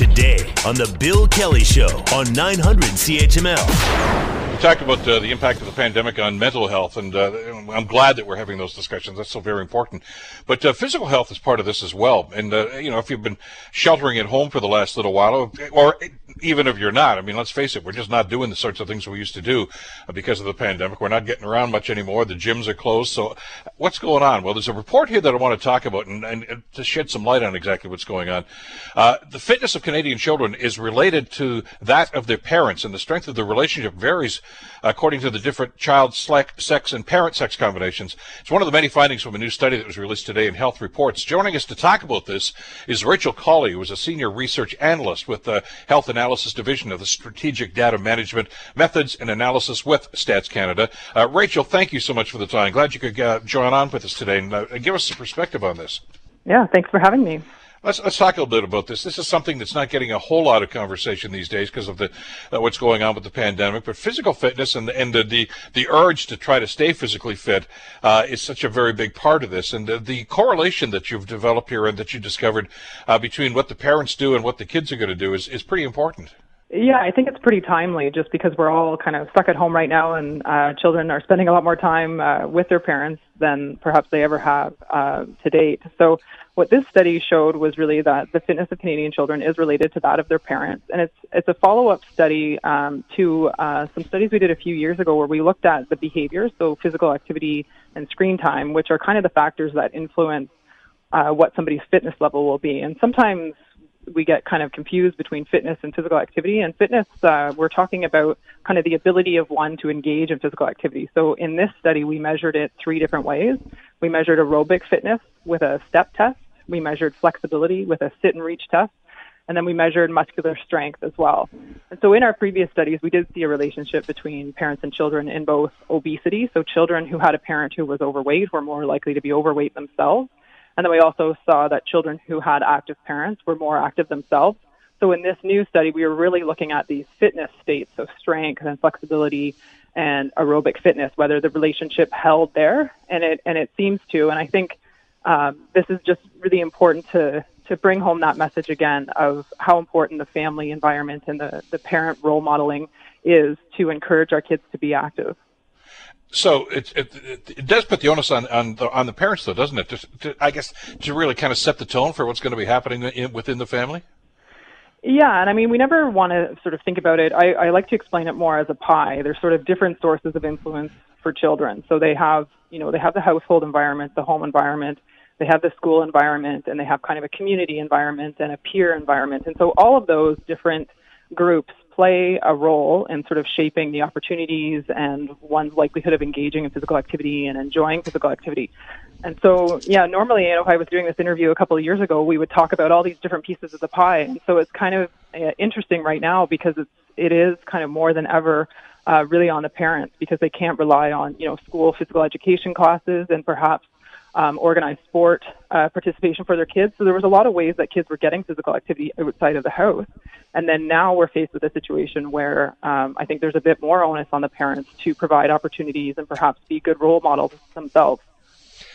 today on The Bill Kelly Show on 900 CHML We talked about uh, the impact of the pandemic on mental health, and uh, I'm glad that we're having those discussions. That's so very important. But uh, physical health is part of this as well. And uh, you know, if you've been sheltering at home for the last little while, or even if you're not, I mean, let's face it, we're just not doing the sorts of things we used to do uh, because of the pandemic. We're not getting around much anymore. The gyms are closed. So, what's going on? Well, there's a report here that I want to talk about and, and to shed some light on exactly what's going on. Uh, the fitness of Canadian children is related to that of their parents, and the strength of the relationship varies according to the different child sex and parent sex combinations. It's one of the many findings from a new study that was released today in Health Reports. Joining us to talk about this is Rachel Colley, who is a senior research analyst with the Health Analysis Division of the Strategic Data Management Methods and Analysis with Stats Canada. Uh, Rachel, thank you so much for the time. Glad you could uh, join on with us today and uh, give us some perspective on this. Yeah, thanks for having me. Let's let's talk a little bit about this. This is something that's not getting a whole lot of conversation these days because of the uh, what's going on with the pandemic. But physical fitness and and the the, the urge to try to stay physically fit uh, is such a very big part of this. And the, the, correlation that you've developed here and that you discovered uh, between what the parents do and what the kids are going to do is is pretty important. Yeah, I think it's pretty timely just because we're all kind of stuck at home right now and uh, children are spending a lot more time uh, with their parents than perhaps they ever have uh, to date. So what this study showed was really that the fitness of Canadian children is related to that of their parents. And it's, it's a follow-up study um, to uh, some studies we did a few years ago where we looked at the behaviors, so physical activity and screen time, which are kind of the factors that influence uh, what somebody's fitness level will be. And sometimes we get kind of confused between fitness and physical activity. And fitness, uh, we're talking about kind of the ability of one to engage in physical activity. So in this study, we measured it three different ways. We measured aerobic fitness with a step test. We measured flexibility with a sit and reach test. And then we measured muscular strength as well. And so in our previous studies, we did see a relationship between parents and children in both obesity. So children who had a parent who was overweight were more likely to be overweight themselves and then we also saw that children who had active parents were more active themselves. So in this new study, we were really looking at these fitness states, so strength and flexibility and aerobic fitness, whether the relationship held there, and it and it seems to. And I think um, this is just really important to to bring home that message again of how important the family environment and the the parent role modeling is to encourage our kids to be active. So it, it, it does put the onus on on the, on the parents, though, doesn't it? To, to, I guess to really kind of set the tone for what's going to be happening in, within the family. Yeah, and I mean, we never want to sort of think about it. I, I like to explain it more as a pie. There's sort of different sources of influence for children. So they have, you know, they have the household environment, the home environment, they have the school environment, and they have kind of a community environment and a peer environment. And so all of those different groups play a role in sort of shaping the opportunities and one's likelihood of engaging in physical activity and enjoying physical activity. And so, yeah, normally, you know, if I was doing this interview a couple of years ago, we would talk about all these different pieces of the pie. And so it's kind of uh, interesting right now because it's, it is kind of more than ever uh, really on the parents because they can't rely on, you know, school physical education classes and perhaps um, organized sport uh, participation for their kids. So there was a lot of ways that kids were getting physical activity outside of the house. And then now we're faced with a situation where um, I think there's a bit more onus on the parents to provide opportunities and perhaps be good role models themselves.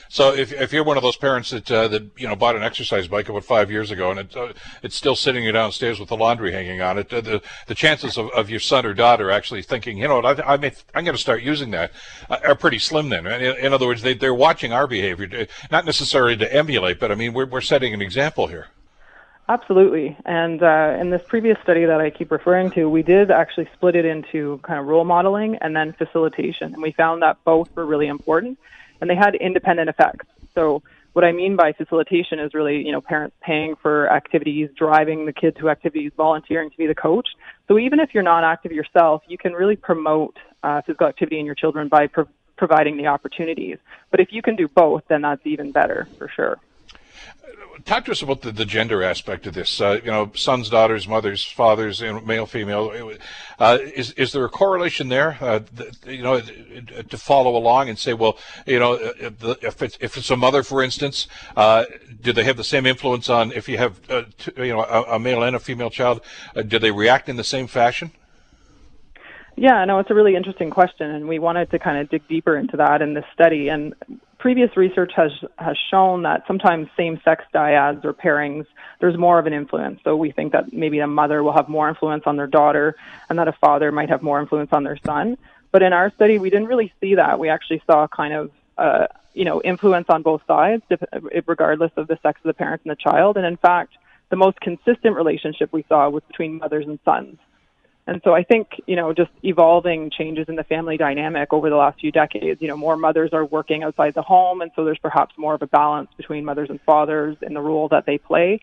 So if, if you're one of those parents that uh, that you know bought an exercise bike about five years ago and it, uh, it's still sitting you downstairs with the laundry hanging on it, uh, the the chances of, of your son or daughter actually thinking, you know, I, I may, I'm going to start using that, uh, are pretty slim. Then, in, in other words, they they're watching our behavior, not necessarily to emulate, but I mean we're we're setting an example here. Absolutely. And uh, in this previous study that I keep referring to, we did actually split it into kind of role modeling and then facilitation. And we found that both were really important and they had independent effects. So what I mean by facilitation is really, you know, parents paying for activities, driving the kid to activities, volunteering to be the coach. So even if you're not active yourself, you can really promote uh, physical activity in your children by pro- providing the opportunities. But if you can do both, then that's even better for sure talk to us about the, the gender aspect of this. Uh, you know, sons, daughters, mothers, fathers, know, male, female. Uh, is is there a correlation there? Uh, you know, to follow along and say, well, you know, uh, if it's if it's a mother, for instance, uh, do they have the same influence on if you have uh, you know a, a, male and a female child? do they react in the same fashion? Yeah, no, it's a really interesting question, and we wanted to kind of dig deeper into that in this study. And previous research has has shown that sometimes same-sex dyads or pairings there's more of an influence. So we think that maybe a mother will have more influence on their daughter, and that a father might have more influence on their son. But in our study, we didn't really see that. We actually saw kind of uh, you know influence on both sides, regardless of the sex of the parent and the child. And in fact, the most consistent relationship we saw was between mothers and sons. And so I think, you know, just evolving changes in the family dynamic over the last few decades, you know, more mothers are working outside the home, and so there's perhaps more of a balance between mothers and fathers in the role that they play.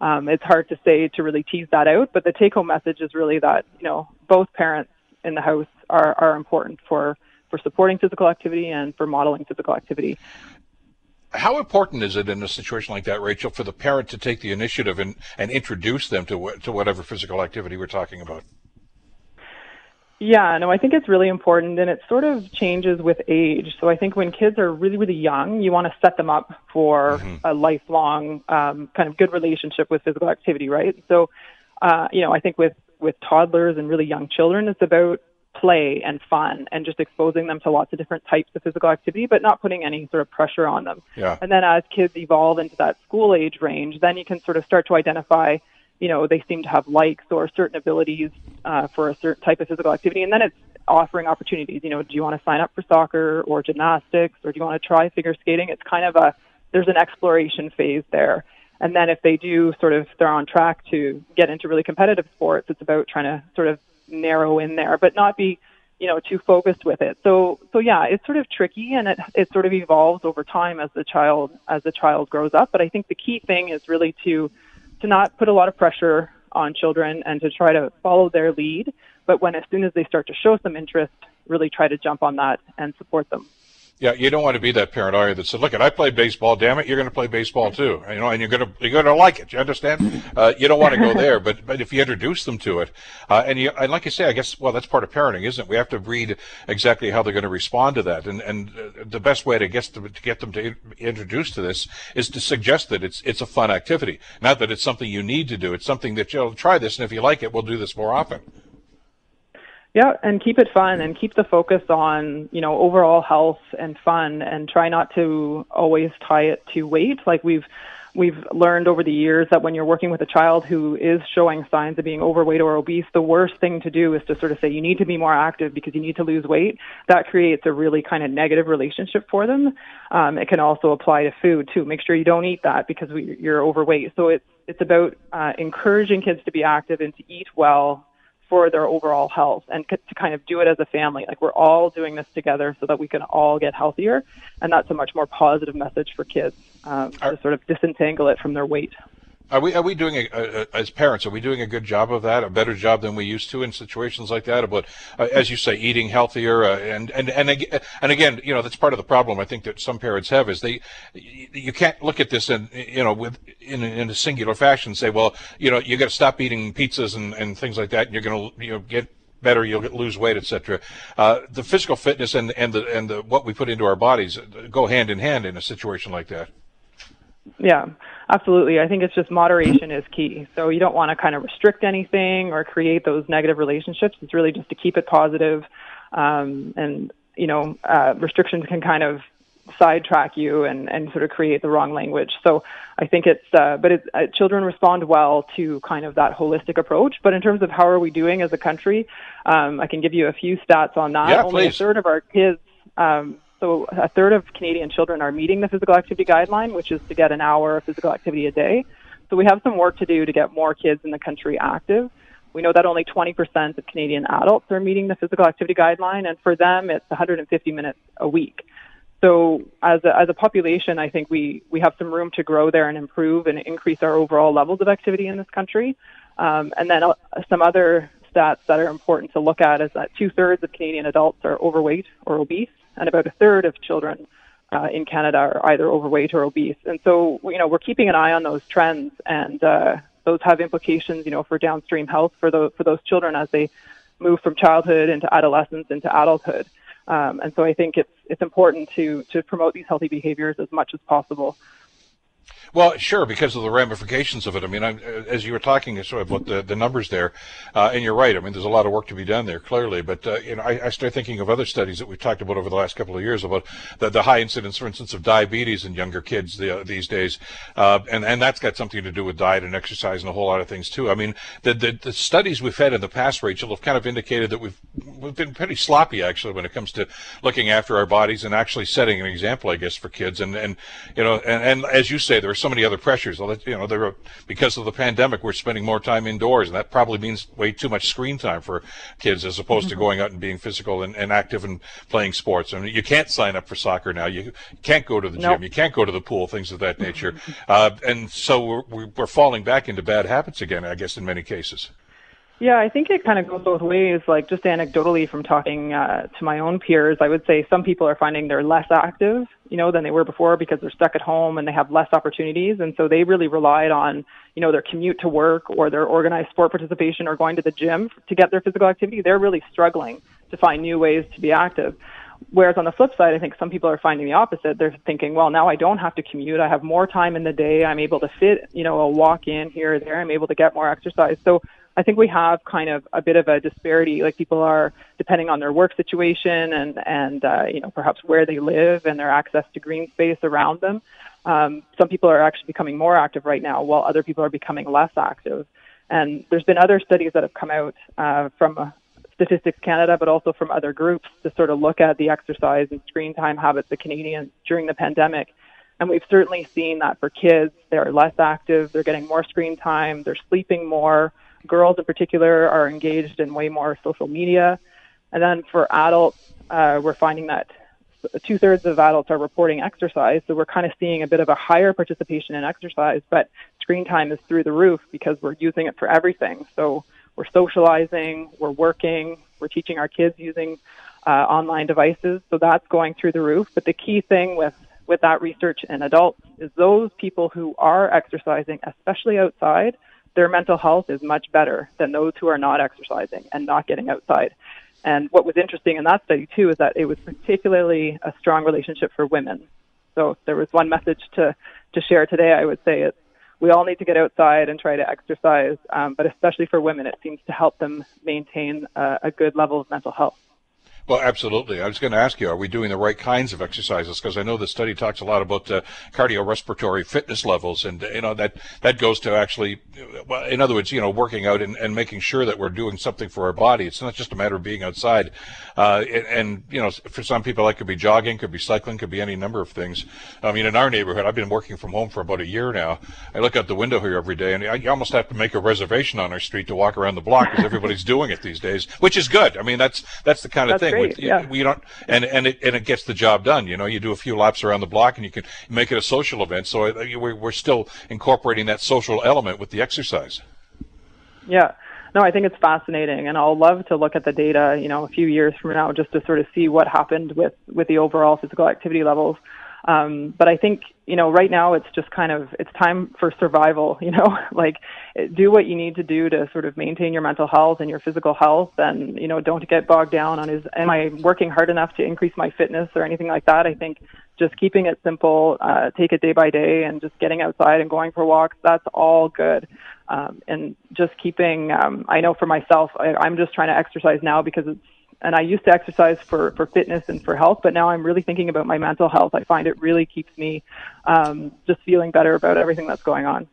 Um, it's hard to say to really tease that out, but the take home message is really that, you know, both parents in the house are, are important for, for supporting physical activity and for modeling physical activity. How important is it in a situation like that, Rachel, for the parent to take the initiative and, and introduce them to, to whatever physical activity we're talking about? Yeah, no, I think it's really important and it sort of changes with age. So I think when kids are really, really young, you want to set them up for mm-hmm. a lifelong um, kind of good relationship with physical activity, right? So, uh, you know, I think with, with toddlers and really young children, it's about play and fun and just exposing them to lots of different types of physical activity, but not putting any sort of pressure on them. Yeah. And then as kids evolve into that school age range, then you can sort of start to identify – you know, they seem to have likes or certain abilities uh, for a certain type of physical activity. And then it's offering opportunities. You know, do you want to sign up for soccer or gymnastics or do you want to try figure skating? It's kind of a, there's an exploration phase there. And then if they do sort of, they're on track to get into really competitive sports, it's about trying to sort of narrow in there, but not be, you know, too focused with it. So, so yeah, it's sort of tricky and it, it sort of evolves over time as the child, as the child grows up. But I think the key thing is really to, to not put a lot of pressure on children and to try to follow their lead. But when as soon as they start to show some interest, really try to jump on that and support them. Yeah, you don't want to be that parent, are you? That said, "Look, I play baseball. Damn it, you're going to play baseball too." You know, and you're going to you're going to like it. You understand? Uh, you don't want to go there, but but if you introduce them to it, uh, and you and like you say, I guess well, that's part of parenting, isn't it? We have to read exactly how they're going to respond to that, and and uh, the best way to get them to get them to introduce to this is to suggest that it's it's a fun activity, not that it's something you need to do. It's something that you'll try this, and if you like it, we'll do this more often. Yeah, and keep it fun and keep the focus on, you know, overall health and fun and try not to always tie it to weight. Like we've we've learned over the years that when you're working with a child who is showing signs of being overweight or obese, the worst thing to do is to sort of say you need to be more active because you need to lose weight. That creates a really kind of negative relationship for them. Um, it can also apply to food too. Make sure you don't eat that because we, you're overweight. So it's it's about uh, encouraging kids to be active and to eat well for their overall health and to kind of do it as a family. Like we're all doing this together so that we can all get healthier. And that's a much more positive message for kids um, to sort of disentangle it from their weight. Are we are we doing a, a, as parents? Are we doing a good job of that? A better job than we used to in situations like that? About uh, as you say, eating healthier, uh, and and and and again, you know, that's part of the problem. I think that some parents have is they you can't look at this in you know with in in a singular fashion. And say, well, you know, you got to stop eating pizzas and and things like that, and you're going to you know get better, you'll lose weight, etc. Uh, the physical fitness and and the and the what we put into our bodies go hand in hand in a situation like that. Yeah, absolutely. I think it's just moderation is key. So you don't want to kind of restrict anything or create those negative relationships. It's really just to keep it positive. Um, and, you know, uh, restrictions can kind of sidetrack you and, and sort of create the wrong language. So I think it's, uh, but it, uh, children respond well to kind of that holistic approach. But in terms of how are we doing as a country, um, I can give you a few stats on that. Yeah, Only please. a third of our kids um, so a third of Canadian children are meeting the physical activity guideline, which is to get an hour of physical activity a day. So we have some work to do to get more kids in the country active. We know that only 20% of Canadian adults are meeting the physical activity guideline, and for them, it's 150 minutes a week. So as a, as a population, I think we, we have some room to grow there and improve and increase our overall levels of activity in this country. Um, and then uh, some other stats that are important to look at is that two thirds of Canadian adults are overweight or obese and about a third of children uh, in Canada are either overweight or obese. And so, you know, we're keeping an eye on those trends, and uh, those have implications, you know, for downstream health for those for those children as they move from childhood into adolescence into adulthood. Um, and so, I think it's it's important to to promote these healthy behaviors as much as possible. Well, sure, because of the ramifications of it. I mean, I'm, as you were talking sort of about the, the numbers there, uh, and you're right. I mean, there's a lot of work to be done there, clearly. But uh, you know, I, I, start thinking of other studies that we've talked about over the last couple of years about the, the high incidence, for instance, of diabetes in younger kids the, these days, uh, and and that's got something to do with diet and exercise and a whole lot of things too. I mean, the, the, the studies we've had in the past, Rachel, have kind of indicated that we've we've been pretty sloppy actually when it comes to looking after our bodies and actually setting an example, I guess, for kids. And and you know, and, and as you say, there are so many other pressures you know, there because of the pandemic, we're spending more time indoors, and that probably means way too much screen time for kids as opposed mm-hmm. to going out and being physical and, and, active and playing sports. I mean, you can't sign up for soccer now. You can't go to the nope. gym. You can't go to the pool. Things of that nature. Uh, and so we're, we're falling back into bad habits again. I guess in many cases. Yeah, I think it kind of goes both ways. Like just anecdotally from talking uh, to my own peers, I would say some people are finding they're less active, you know, than they were before because they're stuck at home and they have less opportunities, and so they really relied on, you know, their commute to work or their organized sport participation or going to the gym to get their physical activity. They're really struggling to find new ways to be active. Whereas on the flip side, I think some people are finding the opposite. They're thinking, well, now I don't have to commute. I have more time in the day. I'm able to fit, you know, a walk in here or there. I'm able to get more exercise. So I think we have kind of a bit of a disparity. Like people are depending on their work situation and and uh, you know perhaps where they live and their access to green space around them. Um, some people are actually becoming more active right now, while other people are becoming less active. And there's been other studies that have come out uh, from uh, Statistics Canada, but also from other groups to sort of look at the exercise and screen time habits of Canadians during the pandemic. And we've certainly seen that for kids, they're less active, they're getting more screen time, they're sleeping more, girls in particular are engaged in way more social media. And then for adults, uh, we're finding that two thirds of adults are reporting exercise. So we're kind of seeing a bit of a higher participation in exercise, but screen time is through the roof because we're using it for everything. So we're socializing, we're working, we're teaching our kids using uh, online devices. So that's going through the roof. But the key thing with with that research in adults is those people who are exercising, especially outside, their mental health is much better than those who are not exercising and not getting outside. And what was interesting in that study too is that it was particularly a strong relationship for women. So there was one message to to share today. I would say it's we all need to get outside and try to exercise, um, but especially for women, it seems to help them maintain a, a good level of mental health. Well, absolutely. I was going to ask you, are we doing the right kinds of exercises? Because I know the study talks a lot about uh, cardiorespiratory fitness levels, and you know that that goes to actually, well, in other words, you know, working out and, and making sure that we're doing something for our body. It's not just a matter of being outside. Uh, and, and, you know, for some people, that could be jogging, could be cycling, could be any number of things. I mean, in our neighborhood, I've been working from home for about a year now. I look out the window here every day, and I almost have to make a reservation on our street to walk around the block because everybody's doing it these days, which is good. I mean, that's that's the kind of that's thing great, yeah. we don't and and it and it gets the job done. You know, you do a few laps around the block and you can make it a social event. So uh, we're still incorporating that social element with the exercise. Yeah. No, I think it's fascinating, and I'll love to look at the data, you know, a few years from now, just to sort of see what happened with with the overall physical activity levels. Um, but I think, you know, right now it's just kind of, it's time for survival, you know, like do what you need to do to sort of maintain your mental health and your physical health and, you know, don't get bogged down on is, am I working hard enough to increase my fitness or anything like that? I think just keeping it simple, uh, take it day by day and just getting outside and going for walks, that's all good. Um, and just keeping, um, I know for myself, I, I'm just trying to exercise now because it's and I used to exercise for, for fitness and for health, but now I'm really thinking about my mental health. I find it really keeps me um, just feeling better about everything that's going on.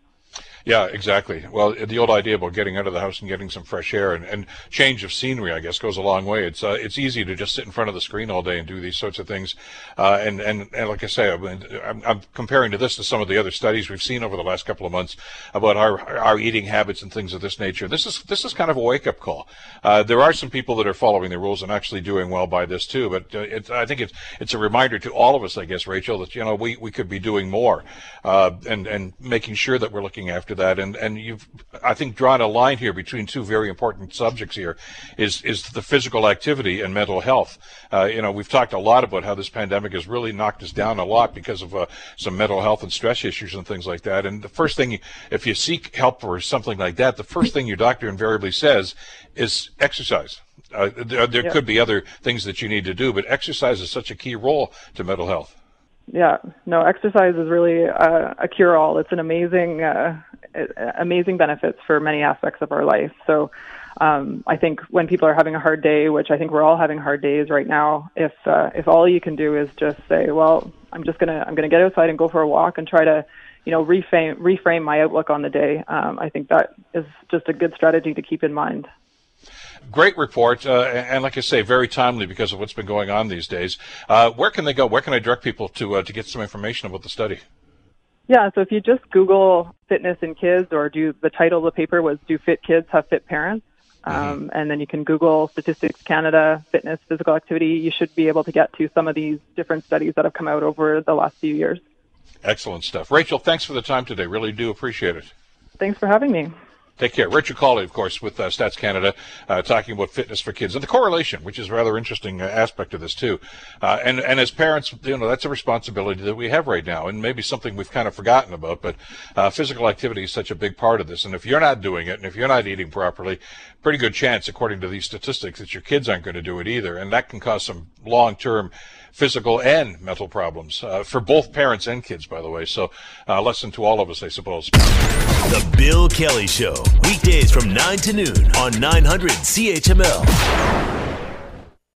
Yeah, exactly. Well, the old idea about getting out of the house and getting some fresh air and, and change of scenery, I guess, goes a long way. It's uh, it's easy to just sit in front of the screen all day and do these sorts of things. Uh, and, and and like I say, I'm, I'm comparing to this to some of the other studies we've seen over the last couple of months about our our eating habits and things of this nature. This is this is kind of a wake up call. Uh, there are some people that are following the rules and actually doing well by this too. But uh, it, I think it's it's a reminder to all of us, I guess, Rachel, that you know we, we could be doing more uh, and and making sure that we're looking after that. And and you've I think drawn a line here between two very important subjects here is is the physical activity and mental health. Uh, you know, we've talked a lot about how this pandemic has really knocked us down a lot because of uh, some mental health and stress issues and things like that. And the first thing, if you seek help for something like that, the first thing your doctor invariably says is exercise. Uh, there, there yeah. could be other things that you need to do, but exercise is such a key role to mental health. Yeah, no, exercise is really a, a cure-all. It's an amazing, uh, amazing benefits for many aspects of our life. So, um, I think when people are having a hard day, which I think we're all having hard days right now, if uh, if all you can do is just say, well, I'm just gonna I'm gonna get outside and go for a walk and try to, you know, reframe reframe my outlook on the day. Um, I think that is just a good strategy to keep in mind. Great report, uh, and like I say, very timely because of what's been going on these days. Uh, where can they go? Where can I direct people to uh, to get some information about the study? Yeah, so if you just Google fitness in kids, or do the title of the paper was "Do Fit Kids Have Fit Parents?" Mm-hmm. Um, and then you can Google Statistics Canada fitness physical activity. You should be able to get to some of these different studies that have come out over the last few years. Excellent stuff. Rachel, thanks for the time today. Really do appreciate it. Thanks for having me. Take care. Rachel Colley, of course, with uh, Stats Canada, uh, talking about fitness for kids and the correlation, which is a rather interesting uh, aspect of this too. Uh, and and as parents, you know, that's a responsibility that we have right now, and maybe something we've kind of forgotten about. But uh, physical activity is such a big part of this, and if you're not doing it, and if you're not eating properly, pretty good chance, according to these statistics, that your kids aren't going to do it either, and that can cause some long-term physical and mental problems uh, for both parents and kids, by the way. So, uh, lesson to all of us, I suppose. The Bill Kelly Show, weekdays from 9 to noon on 900 CHML.